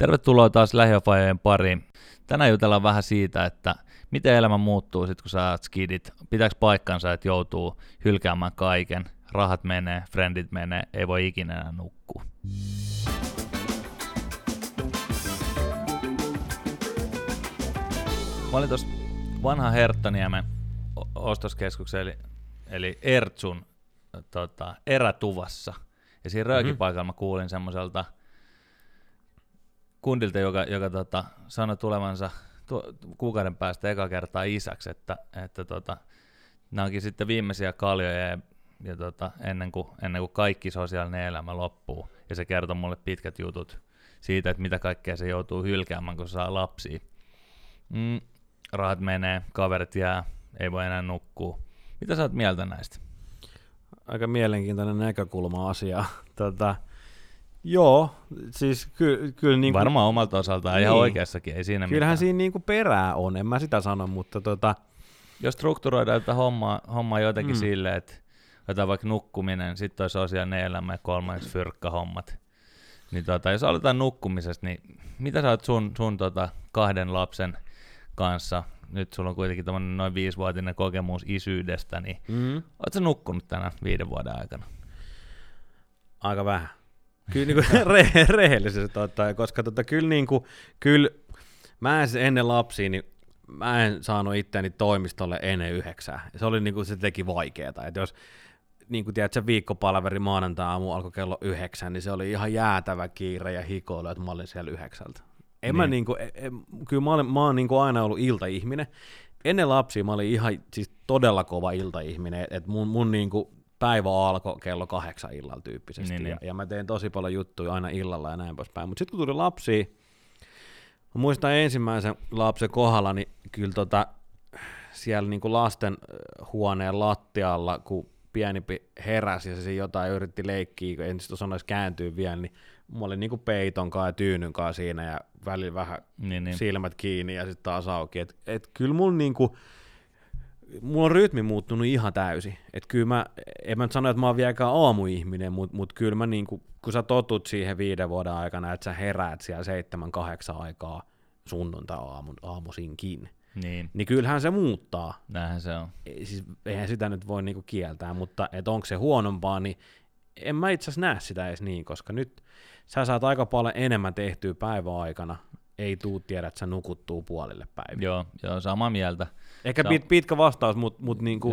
Tervetuloa taas lähiöfajojen pariin. Tänään jutellaan vähän siitä, että miten elämä muuttuu sitten, kun sä skidit. Pitääkö paikkansa, että joutuu hylkäämään kaiken, rahat menee, friendit menee, ei voi ikinä enää nukkua. Mä olin tuossa vanha Herttoniemen ostoskeskuksen, eli, eli Ertsun tota, erätuvassa. Ja siinä röökipaikalla mä kuulin semmoiselta kundilta, joka, joka tota, sanoi tulevansa tu- kuukauden päästä eka kertaa isäksi, että, että tota, nämä onkin sitten viimeisiä kaljoja ja, ja tota, ennen, kuin, ennen kuin kaikki sosiaalinen elämä loppuu. Ja se kertoi mulle pitkät jutut siitä, että mitä kaikkea se joutuu hylkäämään, kun saa lapsia. Mm, rahat menee, kaverit jää, ei voi enää nukkua. Mitä sä oot mieltä näistä? Aika mielenkiintoinen näkökulma asiaa. Tota, joo, siis ky- kyllä niin kuin, Varmaan omalta osaltaan niin. ihan oikeassakin, ei siinä kyllähän mitään. siinä niin kuin perää on, en mä sitä sano, mutta tota, Jos strukturoidaan tätä hommaa, hommaa jotenkin Mm. silleen, että otetaan vaikka nukkuminen, sitten toi sosiaalinen elämä ja kolmanneksi fyrkkahommat. Niin tota, jos aloitetaan nukkumisesta, niin mitä sä oot sun, sun tota kahden lapsen kanssa, nyt sulla on kuitenkin tämmöinen noin viisivuotinen kokemus isyydestä, niin mm, oot sä nukkunut tänä viiden vuoden aikana? aika vähän. Kyllä niin kuin re- rehellisesti ottaen, koska tota, kyllä, niin kuin, kyllä mä en siis ennen lapsia, niin mä en saanut itseäni toimistolle ennen yhdeksää. Se oli niin kuin, se teki vaikeeta. Että jos niin kuin tiedät, se viikkopalveri maanantai-aamu alkoi kello yhdeksän, niin se oli ihan jäätävä kiire ja hikoilu, että mä olin siellä yhdeksältä. En mä Niin. niinku, e- e- kyllä mä, olen, mä oon niinku aina ollut iltaihminen. Ennen lapsia mä olin ihan siis todella kova iltaihminen, että mun, mun niinku päivä alkoi kello kahdeksan illalla tyyppisesti, Niin, ja, niin. ja mä tein tosi paljon juttuja aina illalla ja näin poispäin. Mutta sitten kun tuli lapsia, mä muistan ensimmäisen lapsen kohdalla, niin kyllä tota, siellä niinku lasten ö, huoneen lattialla, kun pienipi heräsi ja se jotain yritti leikkiä, kun en sitten sanoisi kääntyä vielä, niin mä olin niinku peiton kanssa ja tyynyn kanssa siinä ja välillä vähän niin. niin. silmät kiinni ja sitten taas auki. Et, et kyllä mun niinku, mulla on rytmi muuttunut ihan täysin. Et kyllä mä, en mä nyt sano, että mä oon vieläkään aamuihminen, mutta mut kyllä mä niinku, kun sä totut siihen viiden vuoden aikana, että sä heräät siellä seitsemän, kahdeksan aikaa sunnuntai-aamun aamuisinkin, niin, niin kyllähän se muuttaa. näinhän se on. Ei- Siis, eihän sitä nyt voi niinku kieltää, mutta et onko se huonompaa, niin en mä itse asiassa näe sitä edes niin, koska nyt sä saat aika paljon enemmän tehtyä päivän aikana, ei tuu tiedä, että sä nukuttuu puolille päiville. Joo, joo, samaa mieltä. Ehkä pit, pitkä vastaus, mutta mut niinku,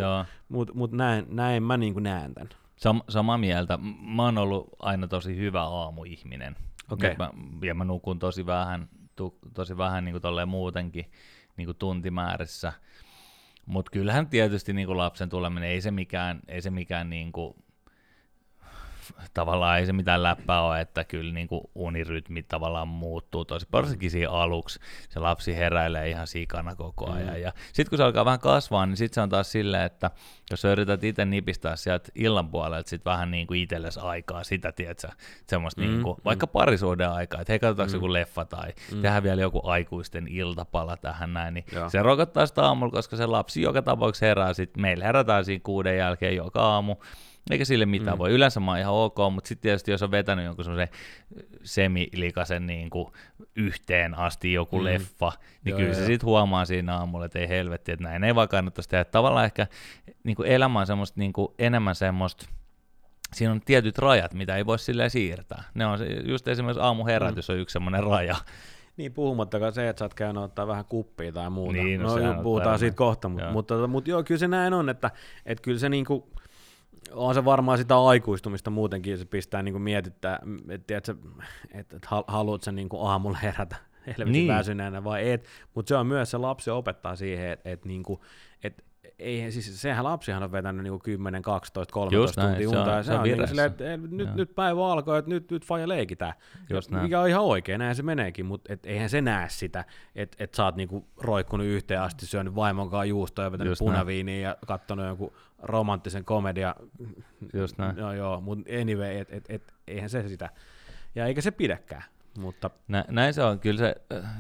mut, mut näin, näin mä niinku näen tämän. Sam- samaa mieltä. Mä oon ollut aina tosi hyvä aamuihminen. Nyt Mä, ja mä nukun tosi vähän, tu, tosi vähän niin kuin muutenkin niin kuin tuntimäärissä. Mutta kyllähän tietysti niin kuin lapsen tuleminen, ei se mikään, ei se mikään niin kuin, tavallaan ei se mitään läppää ole, että kyllä niin kuin unirytmi tavallaan muuttuu tosi, varsinkin siinä aluksi. Se lapsi heräilee ihan sikana koko ajan. Mm. Ja sitten kun se alkaa vähän kasvaa, niin sitten se on taas silleen, että jos sä yrität itse nipistää sieltä illan puolelta sit vähän niin kuin itsellesi aikaa, sitä tiedätkö, semmoista Mm, niin kuin, mm. vaikka parisuuden aikaa, että hei katsotaanko Mm. joku leffa tai Mm. tehdään vielä joku aikuisten iltapala tähän näin, niin Joo. se rokottaa sitä aamulla, koska se lapsi joka tapauksessa herää sitten, meillä herätään siinä kuuden jälkeen joka aamu, eikä sille mitään Mm. voi. Yleensä mä oon ihan ok, mutta sitten tietysti jos on vetänyt jonkun semmoisen semilikasen niin kuin yhteen asti joku Mm. leffa, niin Joo, kyllä joo, se sitten huomaa siinä aamulla, että ei helvetti, että näin ei vaan kannattaisi tehdä. Tavallaan ehkä niin kuin elämä on semmoista, niin kuin enemmän semmoista, siinä on tietyt rajat, mitä ei voi silleen siirtää. Ne on just esimerkiksi aamuherätys mm. on yksi semmoinen raja. Niin puhumattakaan se, että sä oot käynyt ottaa vähän kuppia tai muuta. Niin, no no, puhutaan siitä kohta, mutta, Joo. mutta, mutta, mutta joo, kyllä se näin on, että, että kyllä se niinku, on se varmaan sitä aikuistumista muutenkin, se pistää niinku mietittää, että, että, että, että hal- haluat sen niinku aamulla herätä helvetin Niin. niin. väsyneenä vai et, mutta se on myös se lapsi opettaa siihen, että, että, niinku, että ei, siis sehän lapsihan on vetänyt niinku 10, 12, 13 Just näin, tuntia se on- unta, ja se on niinku vireessä. silleen, että nyt, Joo. nyt päivä alkoi, että nyt, nyt faija leikitään. Just Ja mikä on ihan oikein, näin se meneekin, mutta et, eihän se näe sitä, että et sä oot niinku roikkunut yhteen asti, syönyt vaimon kanssa juustoa ja vetänyt Just näin. punaviiniä ja kattonut jonkun romanttisen komedia. Just näin. Joo, joo, mutta anyway, et, et, et, eihän se sitä. Ja eikä se pidäkään. Mutta Nä, näin se on, kyllä se,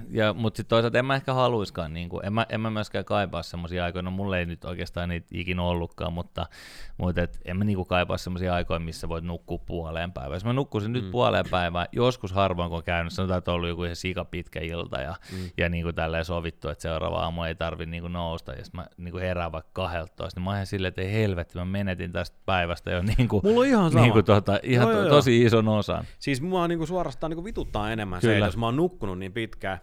ja, mutta sitten toisaalta en mä ehkä haluiskaan, niin kuin, en, mä, en mä myöskään kaipaa semmoisia aikoja, no mulla ei nyt oikeastaan niitä ikinä ollutkaan, mutta, mutta et, en mä niin kuin kaipaa semmoisia aikoja, missä voit nukkua puoleen päivään. Jos mä nukkuisin mm. nyt puoleen päivään, joskus harvoin kun on käynyt, sanotaan, että on ollut joku ihan sika pitkä ilta ja, mm. ja niin kuin tälleen sovittu, että seuraava aamu ei tarvi niin kuin nousta, ja mä niin kuin herään vaikka 12, niin mä oon ihan silleen, että ei helvetti, mä menetin tästä päivästä jo niin kuin, Mulla on ihan sama. Niin kuin, tota, ihan Joo, to, joo, tosi ison osan. Siis mua niinku suorastaan niinku vituttaa enemmän se, Kyllä. että jos mä oon nukkunut niin pitkään,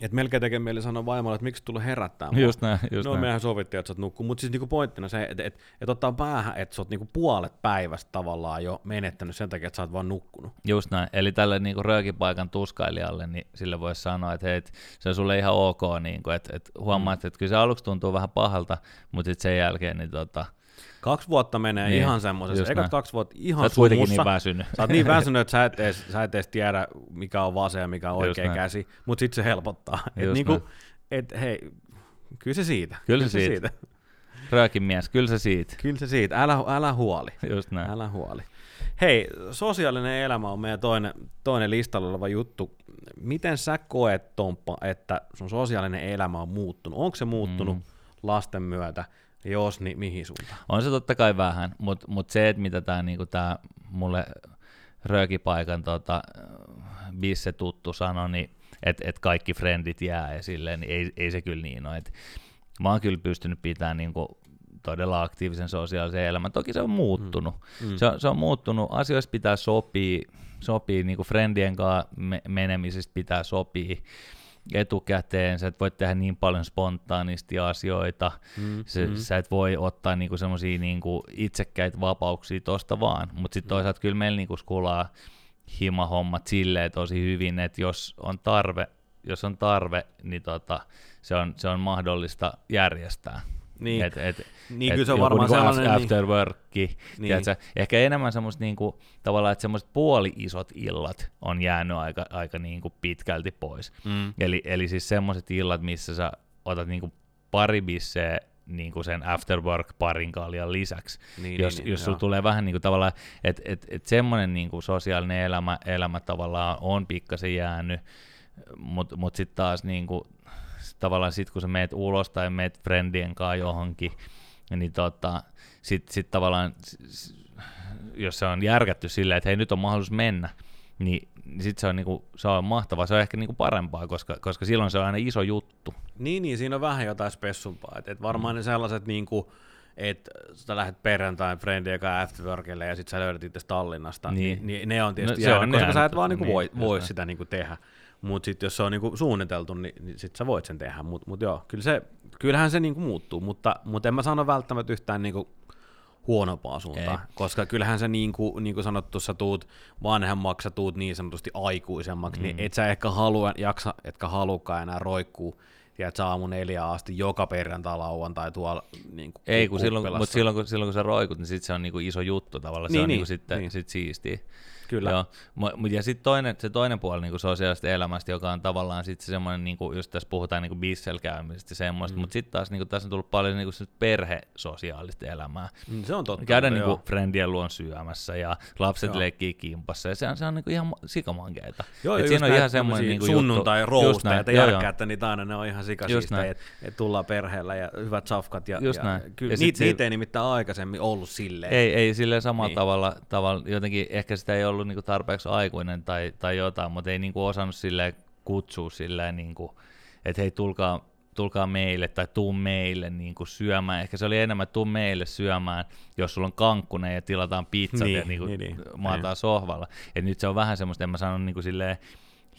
että melkein tekee mieli sanoa vaimolle, että miksi tulee herättää mua. Just näin, just no näin. mehän sovittiin, että sä oot nukkuu, mutta siis niinku pointtina se, että et, et ottaa päähän, että sä oot niinku puolet päivästä tavallaan jo menettänyt sen takia, että sä oot vaan nukkunut. Just näin. Eli tälle niin röökipaikan tuskailijalle, niin sille voisi sanoa, että hei, et se on sulle ihan ok, niin kuin, että, että huomaat, mm. että kyllä se aluksi tuntuu vähän pahalta, mutta sitten sen jälkeen, niin tota, Kaksi vuotta menee Niin, ihan semmoisessa, just ekat näin. kaksi vuotta sä ihan oot kuitenkin niin väsynyt. Sä oot niin väsynyt, että sä et edes, sä et edes tiedä, mikä on vasen ja mikä on Just oikea näin. käsi, mutta sitten se helpottaa. Et Just niinku, et, hei, kyllä se siitä. Kyllä se siitä. Röökin mies, kyllä se siitä. Kyllä se siitä. Älä, älä huoli. Just näin. Älä huoli. Hei, sosiaalinen elämä on meidän toinen, toinen listalla oleva juttu. Miten sä koet, Tomppa, että sun sosiaalinen elämä on muuttunut? Onko se muuttunut mm. lasten myötä? Jos, niin mihin suuntaan? On se totta kai vähän, mutta mut se, että mitä tämä niinku tää mulle röökipaikan tota, bisse tuttu sanoi, niin että et kaikki frendit jää esille, niin ei, ei se kyllä niin ole. Et mä oon kyllä pystynyt pitämään niinku todella aktiivisen sosiaalisen elämän. Toki se on muuttunut. Mm. Se, on, se on muuttunut. Asioista pitää sopia, sopii niinku friendien kanssa me, menemisestä pitää sopia etukäteen, sä et voi tehdä niin paljon spontaanisti asioita, Mm, se, mm. sä et voi ottaa niinku semmoisia niinku itsekkäitä vapauksia tosta vaan, mutta sitten toisaalta kyllä meillä niinku skulaa himahommat silleen tosi hyvin, että jos on tarve, jos on tarve, niin tota, se, on, se on mahdollista järjestää. Niin, Et, et, niin et kyllä se on varmaan niinku sellainen... Niin, after workki, Niin. tiedätkö? ehkä enemmän semmoista niinku, tavallaan, että semmoiset puoli-isot illat on jäänyt aika, aika niinku pitkälti pois. mm, Eli, eli siis semmoiset illat, missä sä otat niinku pari bisseä niinku sen after work parin kaljan lisäksi. niin, jos niin, jos sulla tulee vähän niinku tavallaan, että et, et semmoinen niinku sosiaalinen elämä, elämä tavallaan on pikkasen jäänyt, mutta mut sitten taas niinku, s- tavallaan sit kun sä meet ulos tai meet friendien kanssa johonkin, niin tota, sitten sit tavallaan, jos se on järkätty silleen, että hei nyt on mahdollisuus mennä, niin, sitten se on, niinku, se on mahtavaa, se on ehkä niinku parempaa, koska, koska silloin se on aina iso juttu. Niin, niin, siinä on vähän jotain spessumpaa. Et, et varmaan mm. ne sellaiset, niinku, että sä lähdet perjantain friendien kanssa afterworkille ja sit sä löydät itse Tallinnasta, niin, Niin. niin, ne on tietysti No, se jäänyt, on koska jäänyt, sä et vaan niinku niin, voi, voi sitä niinku tehdä. Mutta sitten jos se on niinku suunniteltu, niin, niin sit sä voit sen tehdä. Mutta mut joo, kyllä se, kyllähän se niinku muuttuu, mutta, mutta en mä sano välttämättä yhtään niinku huonompaa suuntaan, Ei. koska kyllähän se niin kuin, niin kuin sanottu, sä tuut vanhemmaksi, sä tuut niin sanotusti aikuisemmaksi, mm. niin et sä ehkä halua, jaksa, etkä halukaan enää roikkuu tiedät, aamu neljä asti joka perjantai lauantai tuolla niin kuin Ei, kun silloin, mutta silloin, kun, silloin kun sä roikut, niin sit se on niinku iso juttu tavallaan, se Niin, on niin, niinku sitten niin. sit siistiä. Kyllä. Joo. Ja sitten toinen, se toinen puoli niinku sosiaalista elämästä, joka on tavallaan sitten se semmoinen, niinku, just tässä puhutaan niinku bissel käymisestä ja semmoista, mm. mutta sitten taas niinku, tässä on tullut paljon niinku, semmoista perhesosiaalista elämää. Mm, se on totta. Käydä mutta niinku friendien luon syömässä ja lapset Joo. leikkii kimpassa ja se on, se on niinku ihan ma- sikamankeeta. Joo, Et siinä on ihan semmoinen tämmösiä niinku sunnuntai näin. että järkkäätte niitä aina, ne on ihan sikasiista, näin. että et tullaan perheellä ja hyvät safkat. Ja, Just ja, näin. Kyllä, Ja niitä, niitä ei nimittäin aikaisemmin ollut silleen. Ei, ei sille samalla Niin. niin. tavalla, tavalla, jotenkin ehkä sitä ei ollut niinku tarpeeksi aikuinen tai, tai jotain, mutta ei niinku osannut sille kutsua silleen, niinku, että hei tulkaa, tulkaa meille tai tuu meille niinku syömään. Ehkä se oli enemmän, että tuu meille syömään, jos sulla on kankkunen ja tilataan pizzat Niin, ja niinku niin, niin. maataan sohvalla. Et nyt se on vähän semmoista, en mä sano niinku silleen,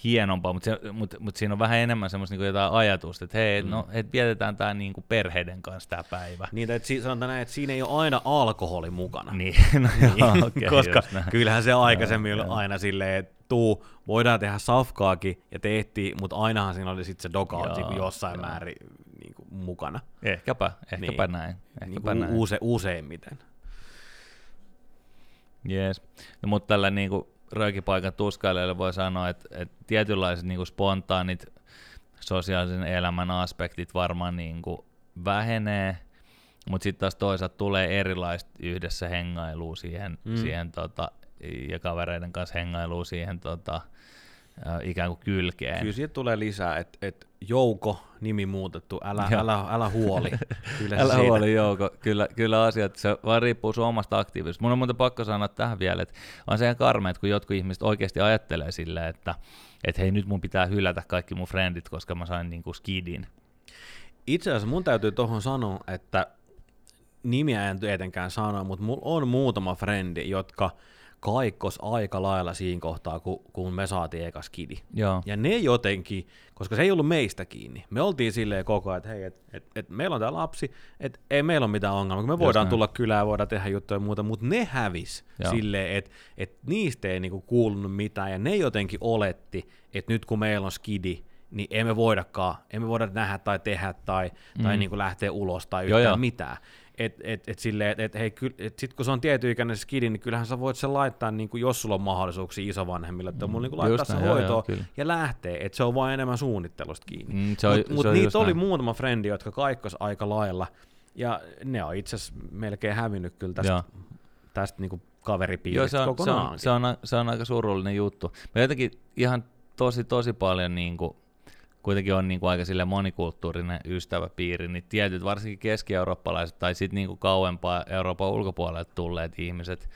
hienompaa, mutta, se, mut, mut siinä on vähän enemmän semmoista niinku jotain ajatusta, että hei, mm. no, et vietetään tämä niinku perheiden kanssa tämä päivä. Niitä, että si- sanotaan näin, että siinä ei ole aina alkoholi mukana. Niin, no joo, okei, Koska just näin. kyllähän se aikaisemmin oli aina silleen, että tuu, voidaan tehdä safkaakin ja tehtiin, mutta ainahan siinä oli sitten se dokaut niinku jossain joo. määrin niin kuin, mukana. Ehkäpä, ehkäpä Niin. näin. Niin Ehkäpä kuin näin. use, useimmiten. Jees. No, mutta tällä niinku röökipaikan tuskailijalle voi sanoa, että, että tietynlaiset niinku spontaanit sosiaalisen elämän aspektit varmaan niinku vähenee, mutta sitten taas toisaalta tulee erilaista yhdessä hengailua siihen, Mm. siihen tota, ja kavereiden kanssa hengailua siihen tota, ikään kuin kylkeen. Kyllä siitä tulee lisää, että et Jouko, nimi muutettu, älä, Joo. älä, älä huoli. Kyllä Älä siitä. huoli Jouko, kyllä, kyllä asiat, se vaan riippuu sun omasta aktiivisuudesta. Mun on muuten pakko sanoa tähän vielä, että on se ihan että kun jotkut ihmiset oikeasti ajattelee silleen, että että hei nyt mun pitää hylätä kaikki mun frendit, koska mä sain niinku skidin. Itse asiassa mun täytyy tuohon sanoa, että nimiä en tietenkään sano, mutta mulla on muutama frendi, jotka kaikkos aika lailla siinä kohtaa, kun, kun me saatiin eka skidi. Joo, Ja ne jotenkin, koska se ei ollut meistä kiinni, me oltiin silleen koko ajan, että hei, et, et, et meillä on tää lapsi, että ei meillä ole mitään ongelmaa, kun me voidaan näin. tulla kylään, voidaan tehdä juttuja ja muuta, mutta ne hävis Joo. silleen, että et niistä ei niinku kuulunut mitään, ja ne jotenkin oletti, että nyt kun meillä on skidi, niin emme voidakaan, emme voida nähdä tai tehdä tai, mm. tai niinku lähteä ulos tai yhtään joo. mitään. Et, et, et silleen, et, et, hei, ky, et sit kun se on tietyikäinen skidi, niin kyllähän sä voit sen laittaa, niin kuin, jos sulla on mahdollisuuksia isovanhemmille, että mulla niin laittaa se hoitoon kyllä. ja lähtee, että se on vain enemmän suunnittelusta kiinni. Mm, se on- Mutta mut se on niitä oli näin. muutama frendi, jotka kaikkos aika lailla, ja ne on itse asiassa melkein hävinnyt kyllä tästä, tästä niinku Joo, kaveripiiristä se on, se, kokonaan. on, se, on, a- se on aika surullinen juttu. Mä jotenkin ihan tosi, tosi paljon niin kuin, kuitenkin on niin kuin aika sille monikulttuurinen ystäväpiiri, niin tietyt, varsinkin keski-eurooppalaiset tai sitten niin kuin kauempaa Euroopan ulkopuolelta tulleet ihmiset,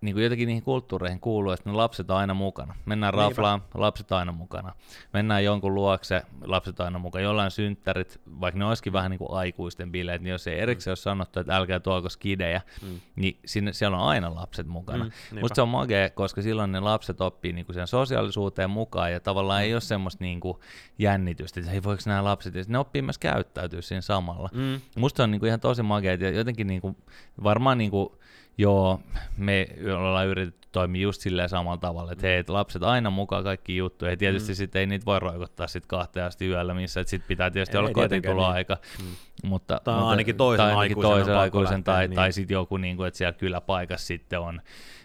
niin kuin jotenkin niihin kulttuureihin kuuluu, että ne lapset on aina mukana. Mennään Niinpä. raflaan, lapset on aina mukana. Mennään jonkun luokse, lapset on aina mukana. Jollain synttärit, vaikka ne olisikin vähän niin kuin aikuisten bileet, niin jos ei erikseen ole sanottu, että älkää tuoko skidejä, Mm. niin sinne, siellä on aina lapset mukana. Mm, Mm. Musta se on magea, koska silloin ne lapset oppii niinku sen sosiaalisuuteen mukaan ja tavallaan ei ole semmoista niinku jännitystä, että hei voiko nämä lapset, ja ne oppii myös käyttäytyä siinä samalla. Mm. Musta on niinku ihan tosi magea, ja jotenkin niinku, varmaan niinku, joo, me ollaan yritetty toimia just silleen samalla tavalla, että hei, et lapset aina mukaan kaikki juttuja, ja tietysti mm. sit ei niitä voi roikottaa sit kahteen asti yöllä, missä sit pitää tietysti Ei olla kotituloaika, Mm. mutta, Tai mutta, ainakin toisen tai ainakin aikuisen toisen aikuisen lähteä, tai, niin. tai sitten joku, niin kuin, että siellä kyläpaikassa sitten on,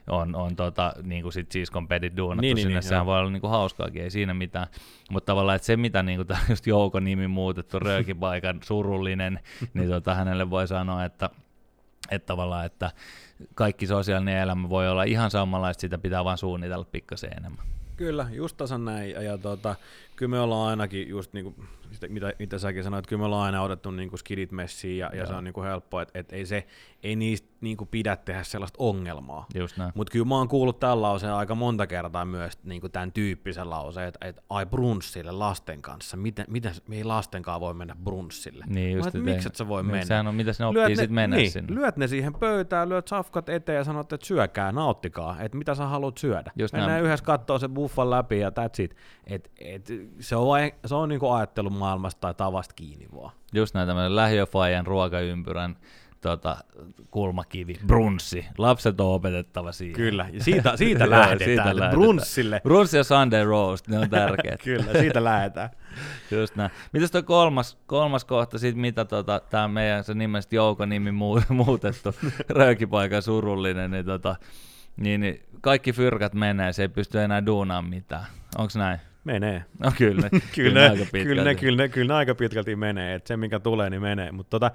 on, on tota, niin kuin sit siskon pedit duunattu Niin, niin, niin, sinne, niin, sehän joo. voi olla niin kuin hauskaakin, ei siinä mitään. Mutta tavallaan, että se mitä niin kuin tämä just Joukon nimi muutettu röökipaikan surullinen, niin tota, hänelle voi sanoa, että että tavallaan, että kaikki sosiaalinen elämä voi olla ihan samanlaista, sitä pitää vaan suunnitella pikkasen enemmän. Kyllä, just tasan näin. Ja, ja tota, kyllä me ollaan ainakin just niinku, sitä, mitä, mitä säkin sanoit, kyllä me ollaan aina otettu niinku skidit messiin ja, ja se on niinku helppoa, että et ei, se, ei niistä niinku pidä tehdä sellaista ongelmaa. Mutta kyllä mä oon kuullut tämän lauseen aika monta kertaa myös niinku tämän tyyppisen lauseen, että et, ai brunssille lasten kanssa, miten, miten ei lastenkaan voi mennä brunssille. Niin Mä just, et miksi et sä voi niin, mennä? Sehän on, mitä ne oppii sitten mennä niin, sinne. lyöt ne siihen pöytään, lyöt safkat eteen ja sanot, että syökää, nauttikaa, että mitä sä haluat syödä. Just Mennään näin. yhdessä kattoo se buffan läpi ja that's it. Et, et, se on, vai, se on niinku ajattelun maailmasta tai tavasta kiinni vaan. Just näin tämmöinen lähiöfajan ruokaympyrän tota, kulmakivi, brunssi. Lapset on opetettava siihen. Kyllä, ja siitä, siitä lähdetään, siitä lähdetään. brunssille. Brunssi ja Sunday roast, ne on tärkeät. Kyllä, siitä lähdetään. Just näin. Mitäs toi kolmas, kolmas kohta, sit mitä tota, tää meidän se nimestä Jouko nimi muu, muutettu, röökipaikan surullinen, niin, tota, niin, niin kaikki fyrkat menee, se ei pysty enää duunaan mitään. Onks näin? Menee. No kyllä, ne, Kyllä, ne aika kyllä, ne, kyllä, ne, kyllä ne aika pitkälti menee, että se mikä tulee, niin menee. Mutta tota,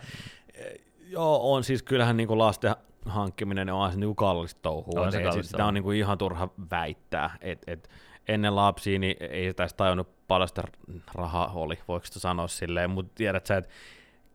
eh, joo, on siis kyllähän niinku lasten hankkiminen on se niinku kallista touhua. On se kallista sitä on touhua. niinku ihan turha väittää, että et ennen lapsia niin ei sitä tajunnut paljon sitä rahaa oli, voiko sitä sanoa silleen, mutta tiedät sä, että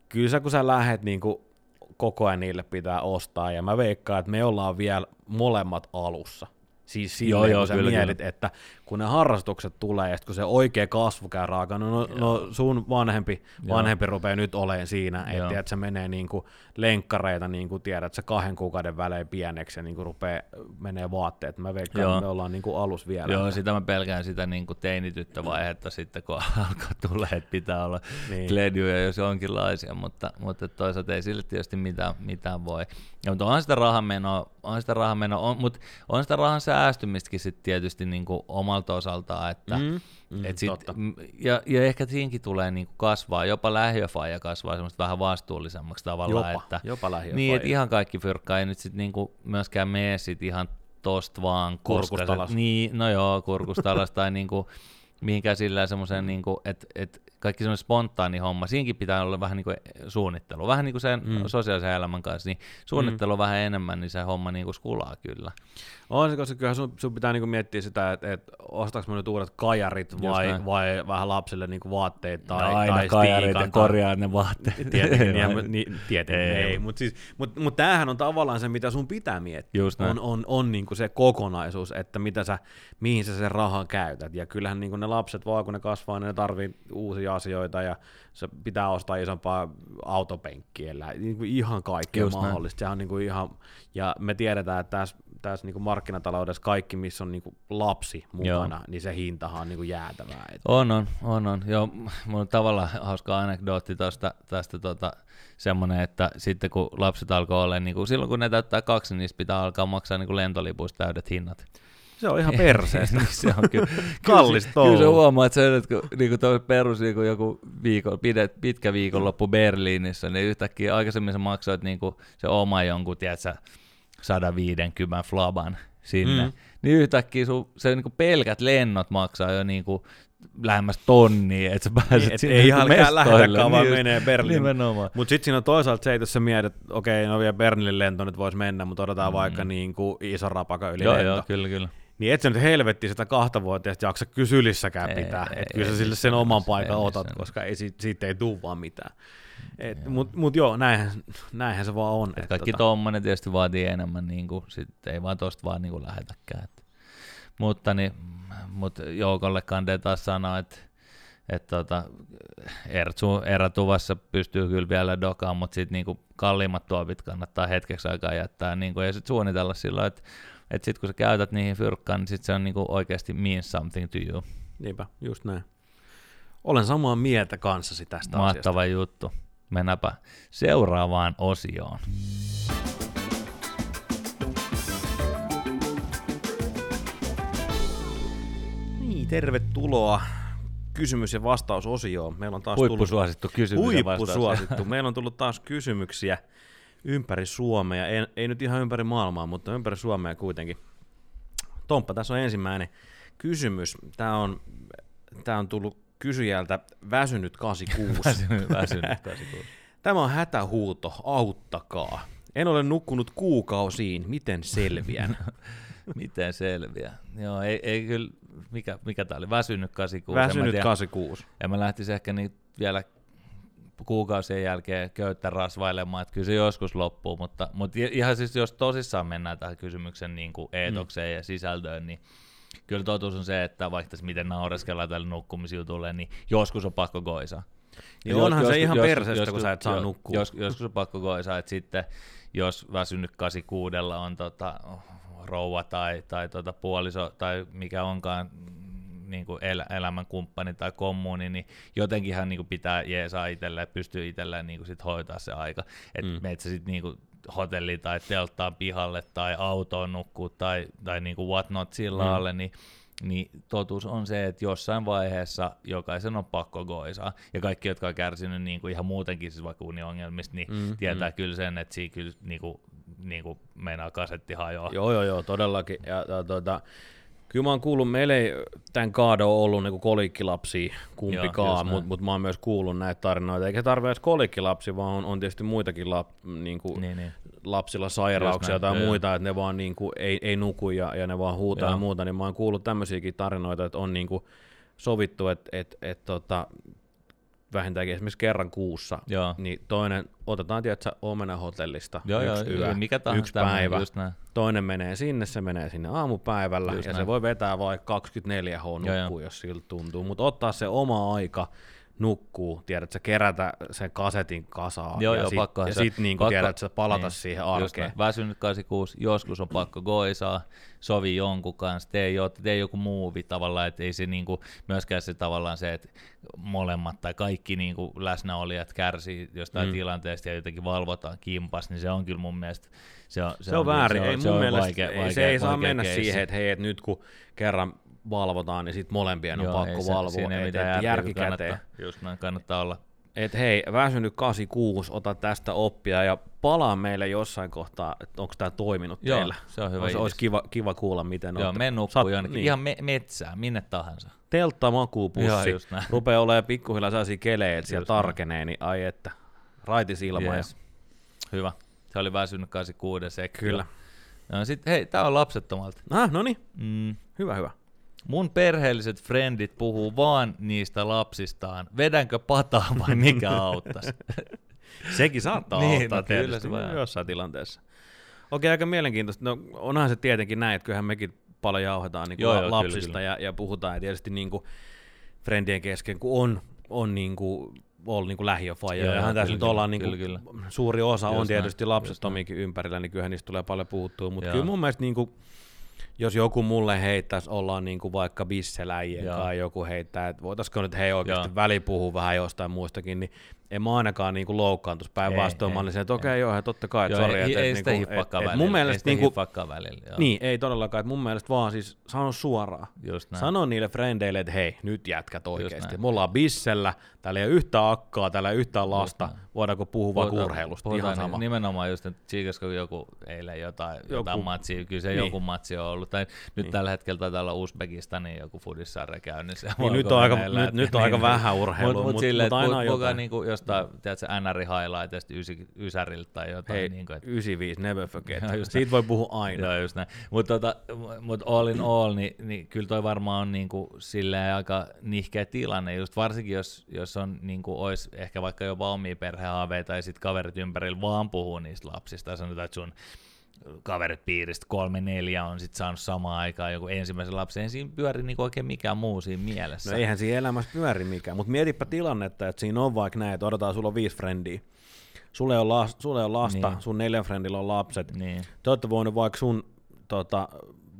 kyllä sä kun sä lähet niinku koko ajan niille pitää ostaa, ja mä veikkaan, että me ollaan vielä molemmat alussa. Siis silleen, Joo, joo, kun sä kyllä, mietit, että kun ne harrastukset tulee, ja kun se oikea kasvu käy raakana, no, no sun vanhempi, Joo. vanhempi rupeaa nyt olemaan siinä, että et se menee niinku lenkkareita, niin kuin tiedät, sä kahden kuukauden välein pieneksi, ja niinku rupeaa menee vaatteet. Mä veikkaan, Joo. että me ollaan niinku alus vielä. Joo, sitä mä pelkään sitä niin kuin teinityttövaihetta sitten, kun alkaa tulla, että pitää olla Niin. niin. kledjuja, jos jonkinlaisia, mutta, mutta toisaalta ei sille tietysti mitään, mitään voi. Ja, mutta on sitä rahamenoa, on sitä rahamenoa, on, mutta on sitä rahan säästymistäkin sitten tietysti niin kuin omalta osaltaan, että Mm, mm, et sit, totta. ja, ja ehkä siinkin tulee niin kuin kasvaa, jopa lähiöfaija kasvaa semmoista vähän vastuullisemmaksi tavallaan, Jopa, että, jopa niin, että ihan kaikki fyrkkaa ei nyt sitten niinku myöskään mene sit ihan tosta vaan. koska Kurkusta alas. Se, niin, no joo, kurkusta alas tai niinku, mihinkään sillä semmoiseen, niinku, että et, kaikki semmoinen spontaani homma, siinkin pitää olla vähän niin kuin suunnittelu, vähän niin kuin sen mm. sosiaalisen elämän kanssa, niin suunnittelu mm. vähän enemmän, niin se homma niin kuin skulaa kyllä. On se, koska kyllä sun, sun pitää niin kuin miettiä sitä, että, että ostaks mä nyt uudet kajarit vai, vai vähän lapsille niin kuin vaatteet tai, no aina tai kajarit ja korjaa ne vaatteet. Tietenkin, niin, niin, tietenkin ei, ei. mutta siis, mut, mut tämähän on tavallaan se, mitä sun pitää miettiä. Just on, on, on niin kuin se kokonaisuus, että mitä sä, mihin sä sen rahan käytät. Ja kyllähän niin kuin ne lapset vaan, kun ne kasvaa, niin ne tarvii uusia asioita ja se pitää ostaa isompaa autopenkkiä, niin kuin ihan kaikkea Just mahdollista. Se on niin kuin ihan, ja me tiedetään, että tässä tässä niin markkinataloudessa kaikki, missä on niin kuin lapsi mukana, Joo. niin se hintahan on niin kuin jäätävää. On, on, on, on. Joo, mulla on tavallaan hauska anekdootti tosta, tästä tota, semmoinen, että sitten kun lapset alkoi olla, niin kuin silloin kun ne täyttää kaksi, niin pitää alkaa maksaa niin kuin lentolipuista täydet hinnat. Se on ihan perseestä. niin se on kyllä. Kallis touhu. Kyllä se huomaa, että se, että kun niin kuin perus niin kuin joku viikon, pidet, pitkä viikonloppu Berliinissä, niin yhtäkkiä aikaisemmin sä maksoit niin kuin se oma jonkun, tiedätkö, 150 flaban sinne, mm. niin yhtäkkiä sun, se niin kuin pelkät lennot maksaa jo niin kuin lähemmäs tonnia, että sä pääset niin, et sinne Ei ihan lähetäkään, vaan niin menee Berliin. Mutta sitten siinä on toisaalta se, että jos sä mietit, että okei, no vielä Berliinin lento nyt voisi mennä, mutta odotetaan mm. vaikka niin kuin iso rapaka yli joo, lento. Joo, kyllä, kyllä. Niin et sä nyt helvetti sitä kahta vuotta jaksa kysylissäkään pitää. Että kyllä sä sille sen oman paikan ei, otat, koska ei, siitä, siitä ei tule vaan mitään. Mutta mut joo, näinhän, näinhän se vaan on. Et kaikki tota... tommonen tietysti vaatii enemmän, niin kuin, sit ei vaan tosta vaan niin kuin lähetäkään. Et. Mutta niin, mut joukolle kandee taas sanoa, että et tota, Ertsu erätuvassa pystyy kyllä vielä dokaan, mutta sitten niinku kalliimmat tuopit kannattaa hetkeksi aikaa jättää niinku, ja sitten suunnitella sillä että et sitten kun sä käytät niihin fyrkkaan, niin sit se on niinku oikeasti means something to you. Niinpä, just näin. Olen samaa mieltä kanssasi tästä Mahtava asiasta. juttu. Mennäpä seuraavaan osioon. Niin, tervetuloa kysymys- ja vastausosioon. Meillä on taas Huippusuosittu tullut... kysymys Huippusuosittu. Meillä on tullut taas kysymyksiä ympäri Suomea. Ei, ei nyt ihan ympäri maailmaa, mutta ympäri Suomea kuitenkin. Tomppa, tässä on ensimmäinen kysymys. Tämä on, tämä on tullut kysyjältä väsynyt 86. väsynyt, väsynyt 86. Tämä on hätähuuto, auttakaa. En ole nukkunut kuukausiin, miten selviän? miten selviä? Joo, ei, ei kyllä, mikä, mikä tämä oli, väsynyt 86. Väsynyt 86. Ja mä lähtisin ehkä niin vielä kuukausien jälkeen köyttä rasvailemaan, että kyllä se joskus loppuu, mutta, mutta ihan siis jos tosissaan mennään tähän kysymyksen niin kuin eetokseen mm. ja sisältöön, niin kyllä totuus on se, että vaikka miten naureskellaan tälle nukkumisjutulle, niin joskus on pakko goisa. Niin onhan jos, se ihan jos, persestä, kun sä et saa nukkua. Jos, joskus on pakko goisa, että sitten jos väsynyt 86 on tota, rouva tai, tai tota puoliso tai mikä onkaan niin kuin el- elämänkumppani tai kommuni, niin jotenkinhan niin kuin pitää jeesaa itselleen, pystyy itselleen niin kuin sit hoitaa se aika. Että mm. meet sä sitten niin kuin hotelli tai telttaan pihalle tai autoon nukkuu tai, tai niin kuin whatnot sillä mm. alle, niin niin totuus on se, että jossain vaiheessa jokaisen on pakko goisaa. Ja kaikki, jotka on kärsinyt niin kuin ihan muutenkin siis vaikka uniongelmista, niin mm, tietää mm. kyllä sen, että siinä kyllä niin kuin, niin kuin meinaa kasetti hajoa. Joo, joo, joo, todellakin. Ja, ja tuota, Kyllä mä oon kuullut, meillä ei tämän kaado ole ollut niinku kolikkilapsia kumpikaan, mutta mut mä oon myös kuullut näitä tarinoita. Eikä tarvitse edes kolikkilapsi, vaan on, on tietysti muitakin lap, niinku, niin, niin. lapsilla sairauksia tai joo, muita, että ne vaan niinku, ei, ei nuku ja, ja ne vaan huutaa joo. ja muuta. Niin mä oon kuullut tämmöisiäkin tarinoita, että on niinku sovittu, että et, et, tota, vähintäänkin esimerkiksi kerran kuussa, Joo. niin toinen otetaan, tiedätkö, Omena-hotellista Joo, yksi yö, mikä yksi päivä, just näin. toinen menee sinne, se menee sinne aamupäivällä, just ja näin. se voi vetää vaikka 24 h nukkuu, jos siltä tuntuu, mutta ottaa se oma aika, nukkuu, tiedät sä, kerätä sen kasetin kasaan joo, ja joo, sit, pakko ja sit niin kuin, tiedät sä, palata niin, siihen arkeen. Väsynyt 86, joskus on pakko goisaa, sovi jonkun kanssa, tee, jo, tee joku muuvi tavallaan, että ei se niin kuin, myöskään se tavallaan se, että molemmat tai kaikki niin kuin läsnäolijat kärsii jostain mm. tilanteesta ja jotenkin valvotaan kimpas, niin se on kyllä mun mielestä se on, se, se on, on väärin. Se on, ei se mun on mielestä, vaikea, vaikea, se ei saa mennä keissi. siihen, että hei, että nyt kun kerran valvotaan, niin sitten molempien on Joo, pakko ei, valvoa. Siinä ei mitään järkikäteen. Kannattaa, just näin, kannattaa olla että hei, väsynyt 86, ota tästä oppia ja palaa meille jossain kohtaa, että onko tämä toiminut Joo, teillä. se on hyvä Olisi, olisi kiva, kiva kuulla, miten Joo, olette- me nukkuu jonnekin, niin. ihan me- metsään, minne tahansa. Teltta makuupussi, Joo, rupeaa olemaan pikkuhiljaa sellaisia kelejä, että siellä tarkenee, niin ai että, raitis ilma. Yes. Hyvä. Se oli väsynyt 86 sekki. Kyllä. No, sit, hei, tää on lapsettomalta. Ja, ah, no niin, Mm, hyvä, hyvä. Mun perheelliset frendit puhuu vaan niistä lapsistaan. Vedänkö pataa vai mikä auttaisi? Sekin saattaa Niin, auttaa no kyllä tietysti se jossain tilanteessa. Okei, aika mielenkiintoista. No onhan se tietenkin näin, että kyllähän mekin paljon jauhetaan niin Joo, joo, lapsista kyllä, ja, ja, puhutaan ja tietysti niin kuin friendien kesken, kun on, on niin kuin, ollut niin lähiöfaija. Joo, Ja joo, tässä kyllä, nyt ollaan niin kyllä, kuin, kyllä. suuri osa Just on näin, tietysti lapsettomiinkin ympärillä, niin kyllähän niistä tulee paljon puhuttua. Mutta kyllä mun mielestä niin kuin, jos joku mulle heittäisi, ollaan niin kuin vaikka bisseläjien tai joku heittää, että voitaisiko nyt hei oikeasti Joo. välipuhua vähän jostain muistakin, niin en mä ainakaan niin kuin loukkaantuisi päinvastoin. Ei, Mä ei, olin että okei, joo, hei, totta kai, että sori. ei, että, ei sitä niinku, välillä. Mun ei mielestä niin kuin, hiffakkaa välillä. Joo. niin, ei todellakaan, että mun mielestä vaan siis sano suoraan. Just näin. Sano niille frendeille, että hei, nyt jätkät oikeasti. Me ollaan bissellä, täällä ei ole yhtään akkaa, täällä ei ole yhtään lasta. Voidaanko puhua vaan urheilusta, puhutaan ihan sama. Nimenomaan just, että Chiikasko joku eilen jotain, joku, jotain matsia, kyllä se niin. joku matsi on ollut. Tai nyt Niin. tällä hetkellä taitaa olla Uzbekistanin joku fudissarja käynnissä. Niin, nyt on aika- nyt- nyt on aika vähän urheilua, Mutta mut- mut silleen, mut aina jotain. niinku jostain, tiedätkö, NR highlightista ysi, Ysäriltä tai jotain. Hei, niinku, et, 95, never forget. Joo, just Siitä voi puhua aina. Joo, just näin. Mutta tota, mut all in all, niin, niin kyllä toi varmaan on niinku silleen aika nihkeä tilanne, just varsinkin jos, jos on niinku, ois ehkä vaikka jopa omia perhehaaveita ja sit kaverit ympärillä vaan puhuu niistä lapsista ja sanotaan, että sun kaverit piiristä kolme neljä on sit saanut samaan aikaan joku ensimmäisen lapsen, ei siinä pyöri niinku oikein mikään muu siinä mielessä. No eihän siinä elämässä pyöri mikään, mutta mietipä tilannetta, että siinä on vaikka näin, että odotetaan, sulla on viisi frendiä. Sulle on, las, sulle on lasta, Niin. sun neljän frendillä on lapset. Niin. Te olette voinut vaikka sun tota,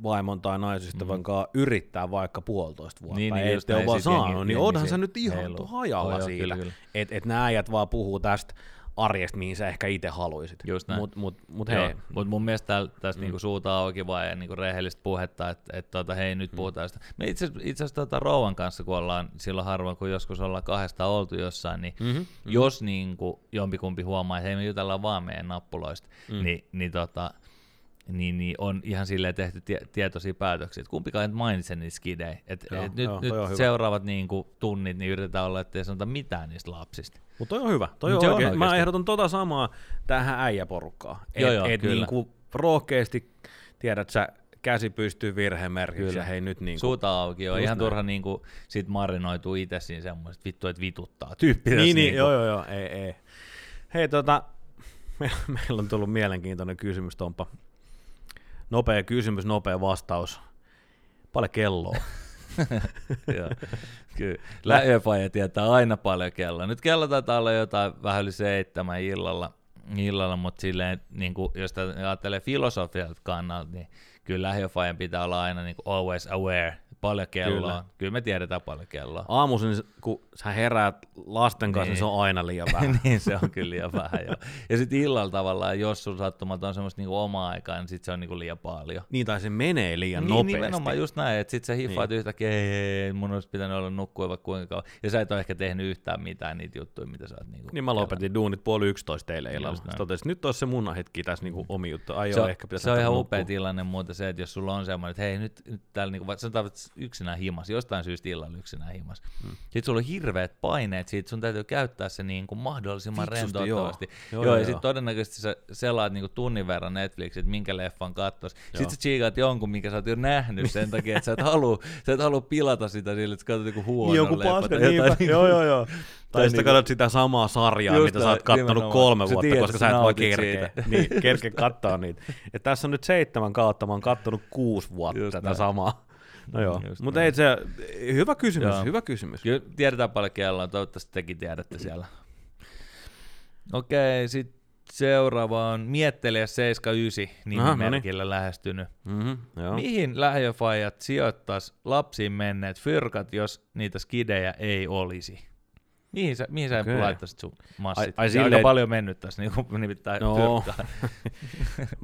vaimon tai naisystävän mm. kanssa yrittää vaikka puolitoista vuotta, Niin, niin, niin, ei just te ole vaan jengi- saanut, niin jengi onhan sä siinä nyt ihan heiluu. hajalla siitä, että et nämä äijät vaan puhuu tästä arjesta, mihin sä ehkä itse haluisit. Just näin. Mut, mut, mut Joo, hei, Mutta mun mielestä täällä, tästä mm. niinku suuta auki vaan ja niinku rehellistä puhetta, että et tota, hei nyt puhutaan sitä. Me itse itse asiassa tota Rouvan kanssa, kun ollaan silloin harvoin, kun joskus ollaan kahdesta oltu jossain, niin Mhm, mm-hmm. jos niinku jompikumpi huomaa, että hei me jutellaan vaan meidän nappuloista, mm. niin, niin tota, niin, niin on ihan silleen tehty tie, tietoisia päätöksiä, että kumpikaan ei mainitse niitä skidejä. Et, Joo, et nyt, joo, nyt seuraavat niin kuin, tunnit, niin yritetään olla, ettei sanota mitään niistä lapsista. Mutta toi on hyvä. Toi Mut on se on oikein. Mä ehdotan tota samaa tähän äijäporukkaan. Joo, et, joo, et kyllä. niinku rohkeasti tiedät sä, käsi pystyy virhemerkiksi Kyllä. ja hei nyt niinku. Suuta auki, on ihan näin. turha niinku, sit marinoituu itse siinä semmoista, vittu, että vituttaa tyyppi. niin, niin, joo, joo, joo, ei, ei. Hei tota, me, meillä on tullut mielenkiintoinen kysymys, Tompa. Nopea kysymys, nopea vastaus. Paljon kelloa. Joo, Kyllä. Tietää aina paljon kelloa. Nyt kello taitaa olla jotain vähän yli seitsemän illalla, illalla mutta silleen, niin kuin, jos ajattelee filosofialta kannalta, niin kyllä lähiöpajan pitää olla aina niin kuin always aware. Paljon kelloa. Kyllä. Kyllä. me tiedetään paljon kelloa. Aamuisin, kun sä heräät lasten kanssa, niin, Niin. se on aina liian vähän. niin se on kyllä liian vähän. Jo. Ja sitten illalla tavallaan, jos sun sattumat on semmoista niinku omaa aikaa, niin sit se on niinku liian paljon. niin, tai se menee liian niin, nopeasti. nimenomaan just näin, että sit sä hiffaat niin. yhtäkkiä, ei, mun olisi pitänyt olla nukkua vaikka kuinka kauan. Ja sä et ole ehkä tehnyt yhtään mitään niitä juttuja, mitä sä oot niinku Niin mä lopetin duunit puoli yksitoista eilen illalla. Sitten totesin, nyt olisi se mun hetki tässä niinku omi juttu. Ai se, joo, on, ehkä pitäisi se on ihan upea tilanne muuten se, että jos sulla on semmoinen, että hei nyt, nyt täällä niinku, sanotaan, että yksinään himas, jostain syystä illalla yksinään himas. Hmm. Sitten sulla on hirveät paineet siitä, sun täytyy käyttää se niin kuin mahdollisimman Fiksusti, rentouttavasti. joo. Joo, Joo, ja sitten todennäköisesti sä selaat niinku tunnin verran Netflixit, että minkä leffan kattos. Sitten sä tsiikaat jonkun, mikä sä oot jo nähnyt sen takia, että sä et halua, sä et halua pilata sitä sille, että sä katsot joku huono Niin joku leffa paska, tai jotain Joo, joo, joo. Tai sitten niinku- katsot sitä samaa sarjaa, Just mitä sä oot kattonut kolme vuotta, tiedät, koska sä et vaan nautit kerkeä. Niin, kerkeä katsoa niitä. Ja tässä on nyt seitsemän kautta, mä oon kattonut kuusi vuotta Just tätä näin. samaa. No joo, mutta ei se, hyvä kysymys, Joo. hyvä kysymys. Kyllä tiedetään paljon kelloa, toivottavasti tekin tiedätte siellä. Okei, sitten seuraava on Miettelijä 79 Aha, no nimimerkillä lähestynyt. Mm-hmm, joo. Mihin lähiöfajat sijoittais lapsiin menneet fyrkat, jos niitä skidejä ei olisi? Mihin sä, mihin sä Okei. laittaisit sun massit? Ai- ai silleen- aika paljon mennyt tässä, niin kuin nimittäin No.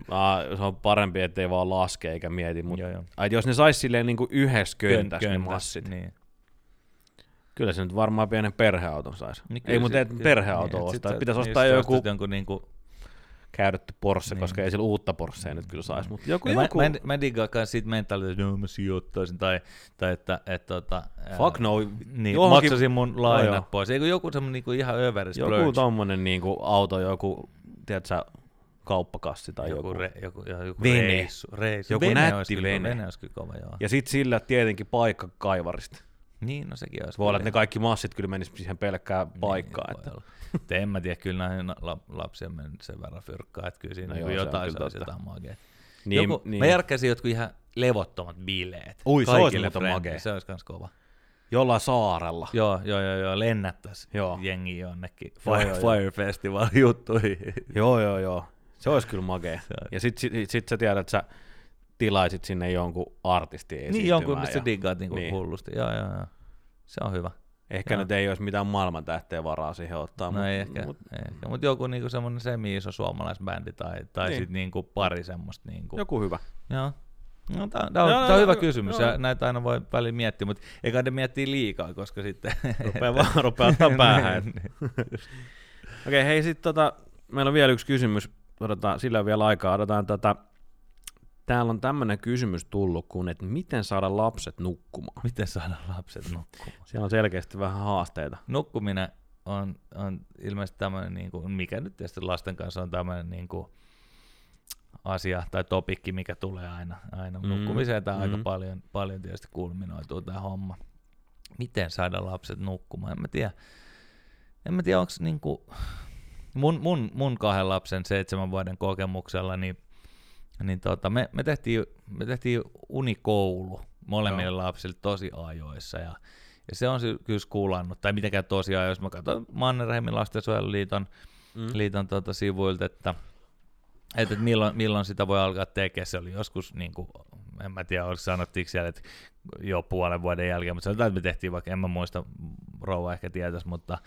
Ah, se on parempi, ettei vaan laske eikä mieti. Mutta Joo, joo. ai, jos ne sais silleen niinku yhdessä köntäs ne Köntäs, massit. Niin. Kyllä se nyt varmaan pienen perheauton saisi. Niin Ei, mutta et perheauto niin, ostaa. Pitäisi niin, ostaa sä joku jonkun niinku, käytetty Porsche, Niin. koska ei sillä uutta Porschea nyt kyllä saisi. Mutta joku, Ja mä, joku... mä, en, mä en diggaa kans siitä mentaliteetista, että no, mä sijoittaisin, tai, tai että, et, tota, ää, Fuck no, niin, johonkin- maksaisin mun No lainat joo. pois. Eikö joku semmonen niinku ihan överis joku tommonen niinku auto, joku, tiedätkö, kauppakassi tai joku. joku, re, joku, joku, joku Vene. reissu, reissu. Joku vene nätti olisi kyllä, vene. Vene olisi kyllä kova, joo. Ja sit sillä tietenkin paikka kaivarista. Niin, no sekin olisi. Voi olla, että ne kaikki massit kyllä menis siihen pelkkään paikkaan. Niin, että. en mä tiedä, kyllä näihin la- lapsia mennyt sen verran fyrkkaa, että kyllä siinä No no joo, se on jotain totta. jotain magia. Niin, Joku, niin. Mä järkkäisin jotkut ihan levottomat bileet. Ui, se olisi muuten. Se olisi kans kova. Jollain saarella. Joo, joo, joo, joo lennättäisi Joo. jengi jonnekin Joo, Fire, joo. Fire Festival juttuihin. Joo, joo, joo. Se olisi kyllä. Se on- Ja sit, sit, sit sä tiedät, että sä tilaisit sinne jonkun artistin niin jonkun, mistä ja diggaat niinku Niin. hullusti. Joo, joo, joo. Se on hyvä. Ehkä Joo. nyt ei olisi mitään maailmantähteä varaa siihen ottaa. No mut, ei ehkä, Mut, ei ehkä. mutta joku niinku semmoinen semi-iso suomalaisbändi tai, tai Niin. sitten niinku pari semmoista. Niinku. joku hyvä. Joo. No, tämä on, tää on, tää on hyvä joo, kysymys, joo. ja näitä aina voi välillä miettiä, mutta eikä ne miettii liikaa, koska sitten... Rupeaa vaan rupeaa ottaa päähän. Niin, Okei, hei sit tota, meillä on vielä yksi kysymys. Odotetaan, sillä on vielä aikaa. Odotetaan tota, täällä on tämmöinen kysymys tullut, kun että miten saada lapset nukkumaan. Miten saada lapset nukkumaan? Siellä on selkeästi vähän haasteita. Nukkuminen on, on ilmeisesti tämmöinen, niin kuin, mikä nyt tietysti lasten kanssa on tämmöinen niin kuin, asia tai topikki, mikä tulee aina. aina. Mm, Nukkumiseen tämä aika mm. paljon, paljon tietysti kulminoituu tämä homma. Miten saada lapset nukkumaan? En mä tiedä. En mä tiedä, onko niinku, mun, mun, mun kahden lapsen seitsemän vuoden kokemuksella, niin, niin tota, me, me, tehtiin, me tehtiin unikoulu molemmille Joo. lapsille tosi ajoissa. Ja, ja se on kyllä kuulannut, tai mitenkään tosi ajoissa. Mä katsoin Mannerheimin lastensuojeluliiton Mm. liiton tuota sivuilta, että, että, milloin, milloin, sitä voi alkaa tekemään. Se oli joskus, niin kuin, en mä tiedä, oliko sanottiinko siellä, että jo puolen vuoden jälkeen, mutta sanotaan, että me tehtiin vaikka, en mä muista, rouva ehkä tietäisi, mutta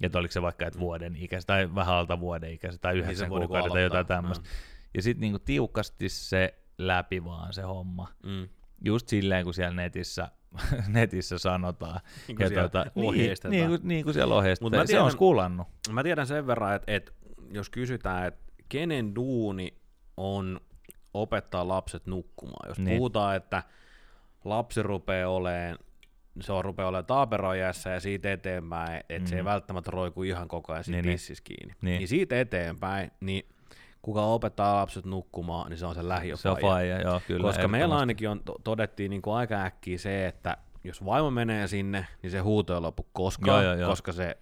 että oliko se vaikka, että vuoden ikäistä tai vähän alta vuoden ikäistä tai Niin yhdeksän niinku kuukauden tai jotain tämmöistä. Ja sitten niin tiukasti se läpi vaan se homma. Mm. Just silleen, kun siellä netissä, netissä sanotaan. Niin kuin siellä niin, ohjeistetaan. niin, kuin, niin kuin siellä ohjeistetaan. Mä se on tiedän- kuulannut. Mä tiedän sen verran, että, että jos kysytään, että kenen duuni on opettaa lapset nukkumaan. Jos Niin. niin. puhutaan, että lapsi rupeaa olemaan se on rupeaa olemaan taaperojässä ja siitä eteenpäin, että mm. se ei Mhm. välttämättä roiku ihan koko ajan Niin, niin, niin. kiinni. Niin. Niin. niin siitä eteenpäin, niin kuka opettaa lapset nukkumaan, niin se on se Se on faija, joo, kyllä. Koska meillä ainakin on, to- todettiin niin kuin aika äkkiä se, että jos vaimo menee sinne, niin se huuto ei lopu koskaan, Joo, joo, joo. koska se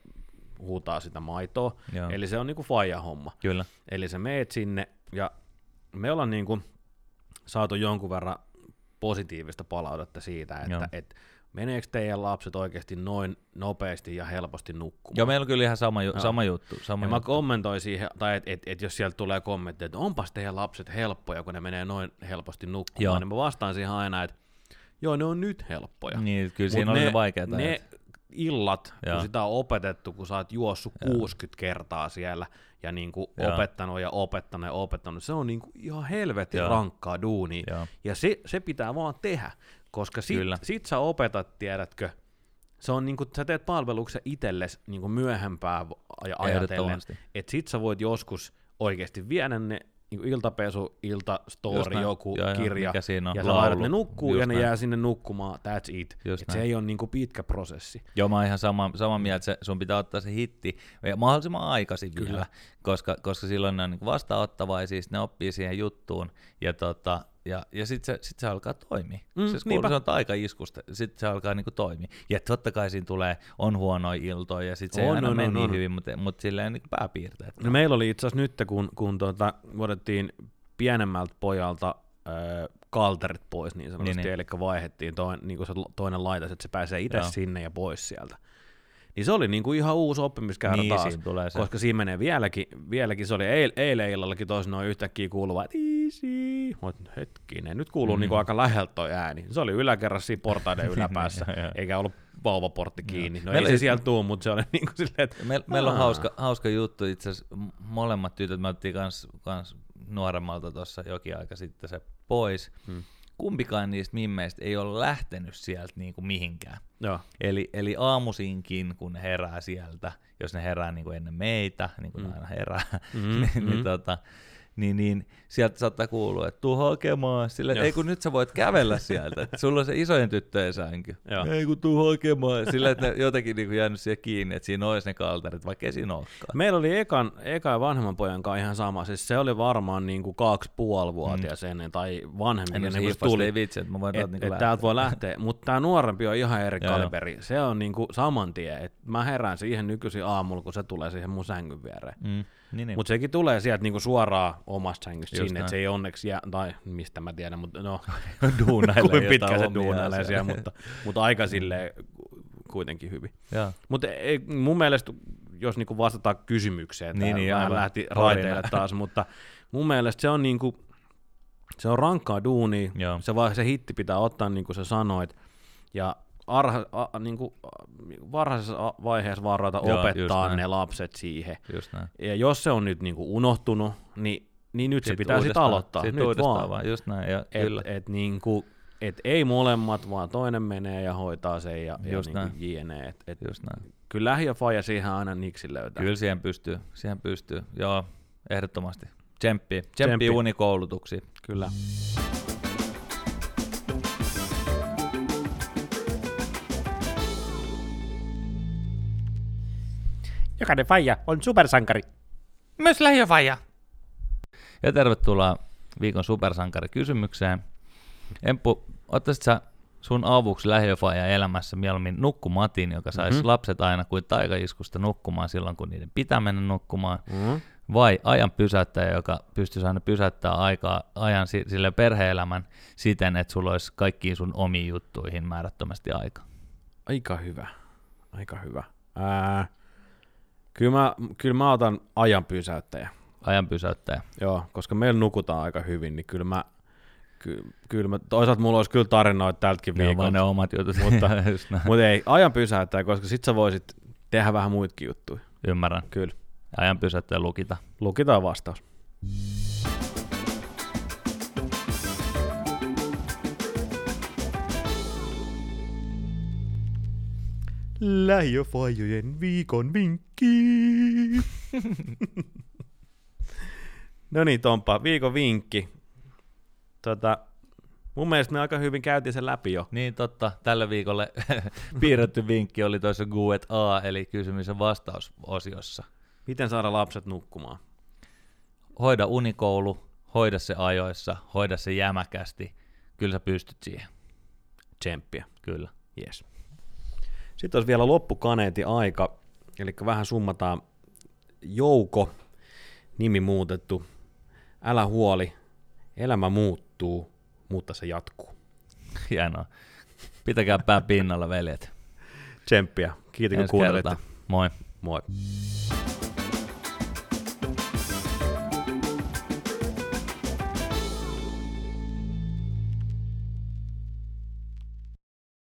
huutaa sitä maitoa. Joo. Eli se on niinku faija homma. Kyllä. Eli sä meet sinne ja me ollaan niinku saatu jonkun verran positiivista palautetta siitä, Joo. että et, meneekö teidän lapset oikeasti noin nopeasti ja helposti nukkumaan. Joo, meillä on kyllä ihan sama, ju- Joo. sama juttu. Sama ja mä juttu. kommentoin siihen, tai että et, et jos sieltä tulee kommentti, että onpas teidän lapset helppoja, kun ne menee noin helposti nukkumaan, Joo. niin mä vastaan siihen aina, että joo, ne on nyt helppoja. Niin, kyllä siinä Mut oli ne, ne vaikeat ne ajat. illat, Joo. kun sitä on opetettu, kun sä oot juossut Joo. 60 kertaa siellä ja niin kuin opettanut ja opettanut ja opettanut, se on niin kuin ihan helvetin rankkaa duunia. Joo. Ja se, se pitää vaan tehdä, koska sit, Kyllä. sit sä opetat, tiedätkö, se on niin kuin, sä teet palveluksen itsellesi niin myöhempää ja ajatellen, että sit sä voit joskus oikeasti viedä ne niin iltapesu, Just iltastory, näin. joku Joo, joo, kirja, mikä siinä on, ja sä laitat ne nukkuu Just ja ne näin. jää sinne nukkumaan, that's it. Just Et se ei ole niin kuin pitkä prosessi. Joo, mä oon ihan sama, sama mieltä, se, sun pitää ottaa se hitti ja mahdollisimman aikaisin Kyllä. vielä, koska, koska silloin ne on niin vastaanottavaisia, ne oppii siihen juttuun ja, tota, ja, ja sitten se, sit se alkaa toimia. Mm, se, kuuluu, niinpä. se on taikaiskusta, sitten se alkaa niin toimia. Ja totta kai siinä tulee, on huonoja iltoja ja sitten se ei On, aina on, mene on, niin on. hyvin, mutta, mutta silleen niin pääpiirteet. No meillä oli itse asiassa nyt, kun, kun tuota, otettiin pienemmältä pojalta äh, kalterit pois niin sanotusti, Niin, niin, eli vaihdettiin toinen, niin se toinen laitas, että se pääsee itse Joo. sinne ja pois sieltä. Niin se oli niin kuin ihan uusi oppimiskäyrä Niin, taas, siinä tulee se. koska siinä menee vieläkin, vieläkin se oli eil, eilen illallakin toisin noin yhtäkkiä kuuluva, että easy, Mut hetkinen, nyt kuuluu Mm. niin kuin aika läheltä toi ääni. Se oli yläkerrassa siinä portaiden yläpäässä, Joo, joo. eikä ollut vauvaportti kiinni. No Meillä ei se sieltä tuu, mutta se oli niin kuin silleen, että Me, meillä on hauska, hauska juttu, itse asiassa molemmat tytöt, me otettiin kans, kans nuoremmalta tuossa jokin aika sitten se pois, Hmm. kumpikaan niistä mimmeistä ei ole lähtenyt sieltä niin kuin mihinkään. Joo. Eli, eli aamusinkin, kun ne herää sieltä, jos ne herää niin kuin ennen meitä, niin kuin mm. aina herää, Mm, niin, mm. niin, tota, niin, niin sieltä saattaa kuulua, että tuu hakemaan. Sille, että ei kun nyt sä voit kävellä sieltä, että sulla on se isojen tyttöjen sänky. Joo. Ei kun tuu hakemaan. Sillä, että ne jotenkin niin kuin jäänyt siihen kiinni, että siinä olisi ne kalterit, vaikka ei siinä olekaan. Meillä oli ekan, eka ja vanhemman pojan kanssa ihan sama. Siis se oli varmaan niin kuin kaksi puoli vuotias mm. ennen tai vanhemmin. En ennen kuin tuli. ei vitsi, että mä voin Et, täältä et täältä voi lähteä, mutta tämä nuorempi on ihan eri Joo, kaliberi. Se on niinku saman tien, että mä herään siihen nykyisin aamulla, kun se tulee siihen mun sängyn viereen. Mm. Niin, niin. Mutta sekin tulee sieltä niinku suoraan omasta sängystä Just sinne, että se ei onneksi jää, tai mistä mä tiedän, mutta no, duunailee kuin pitkä se duunailee siellä, mutta, mutta aika silleen kuitenkin hyvin. Mutta ei, mun mielestä, jos niinku vastataan kysymykseen, Niin, niin, aivan. lähti raiteille taas, mutta mun mielestä se on niinku, se on rankkaa duunia, Joo. se, se hitti pitää ottaa niin kuin sä sanoit, ja arha, a, niin kuin, varhaisessa a- vaiheessa varata Joo, just opettaa näin. ne lapset siihen. Just näin. Ja jos se on nyt niin kuin unohtunut, niin, niin nyt se Sit pitää sitten aloittaa. Sit nyt vaan. vaan. Just näin, ja Et, kyllä. et, niin kuin, et ei molemmat, vaan toinen menee ja hoitaa sen ja, ja Just niin kuin jne. Et, et, Just näin. kyllä lähi ja faija siihen aina niksi löytää. Kyllä siihen pystyy, siihen pystyy. Joo, ehdottomasti. Tsemppi, Tsemppi. tsemppi unikoulutuksiin. Kyllä. Jokainen faija on supersankari. Myös lähiöfaija. Ja tervetuloa viikon supersankarikysymykseen. Emppu, ottaisit sä sun avuksi lähiöfaija elämässä mieluummin nukkumatin, joka saisi Mhm. mm-hmm. lapset aina kuin taikaiskusta nukkumaan silloin, kun niiden pitää mennä nukkumaan, Mm. vai ajan pysäyttäjä, joka pystyisi aina pysäyttämään aikaa, ajan si- sille perheelämän siten, että sulla olisi kaikkiin sun omiin juttuihin määrättömästi aika. Aika hyvä. Aika hyvä. Ää, kyllä, mä, kyllä mä otan ajan pysäyttäjä. Ajan pysäyttäjä. Joo, koska meillä nukutaan aika hyvin, niin kyllä mä, ky, kyllä mä toisaalta mulla olisi kyllä tarinoita tältäkin Ne on vaan ne viikolta. omat jutut. Mutta-. Mutta ei, ajan pysäyttäjä, koska sit sä voisit tehdä vähän muitakin juttuja. Ymmärrän. Kyllä. Ajan pysäyttäjä lukita. Lukitaan vastaus. Lähiöfajojen viikon vinkki. no niin, Tompa, viikon vinkki. Tota, mun mielestä me aika hyvin käytiin sen läpi jo. Niin totta, tälle viikolle piirretty vinkki oli tuossa Q&A, eli kysymys- ja vastausosiossa. Miten saada lapset nukkumaan? Hoida unikoulu, hoida se ajoissa, hoida se jämäkästi. Kyllä sä pystyt siihen, Tsemppiä. kyllä. Yes. Sitten olisi vielä loppukaneetin aika, eli vähän summataan Jouko, nimi muutettu. Älä huoli, elämä muuttuu, mutta se jatkuu. Hienoa. Pitäkää pää pinnalla, veljet. Tsemppiä. Kiitos kun kuuntelitte. Moi. Moi.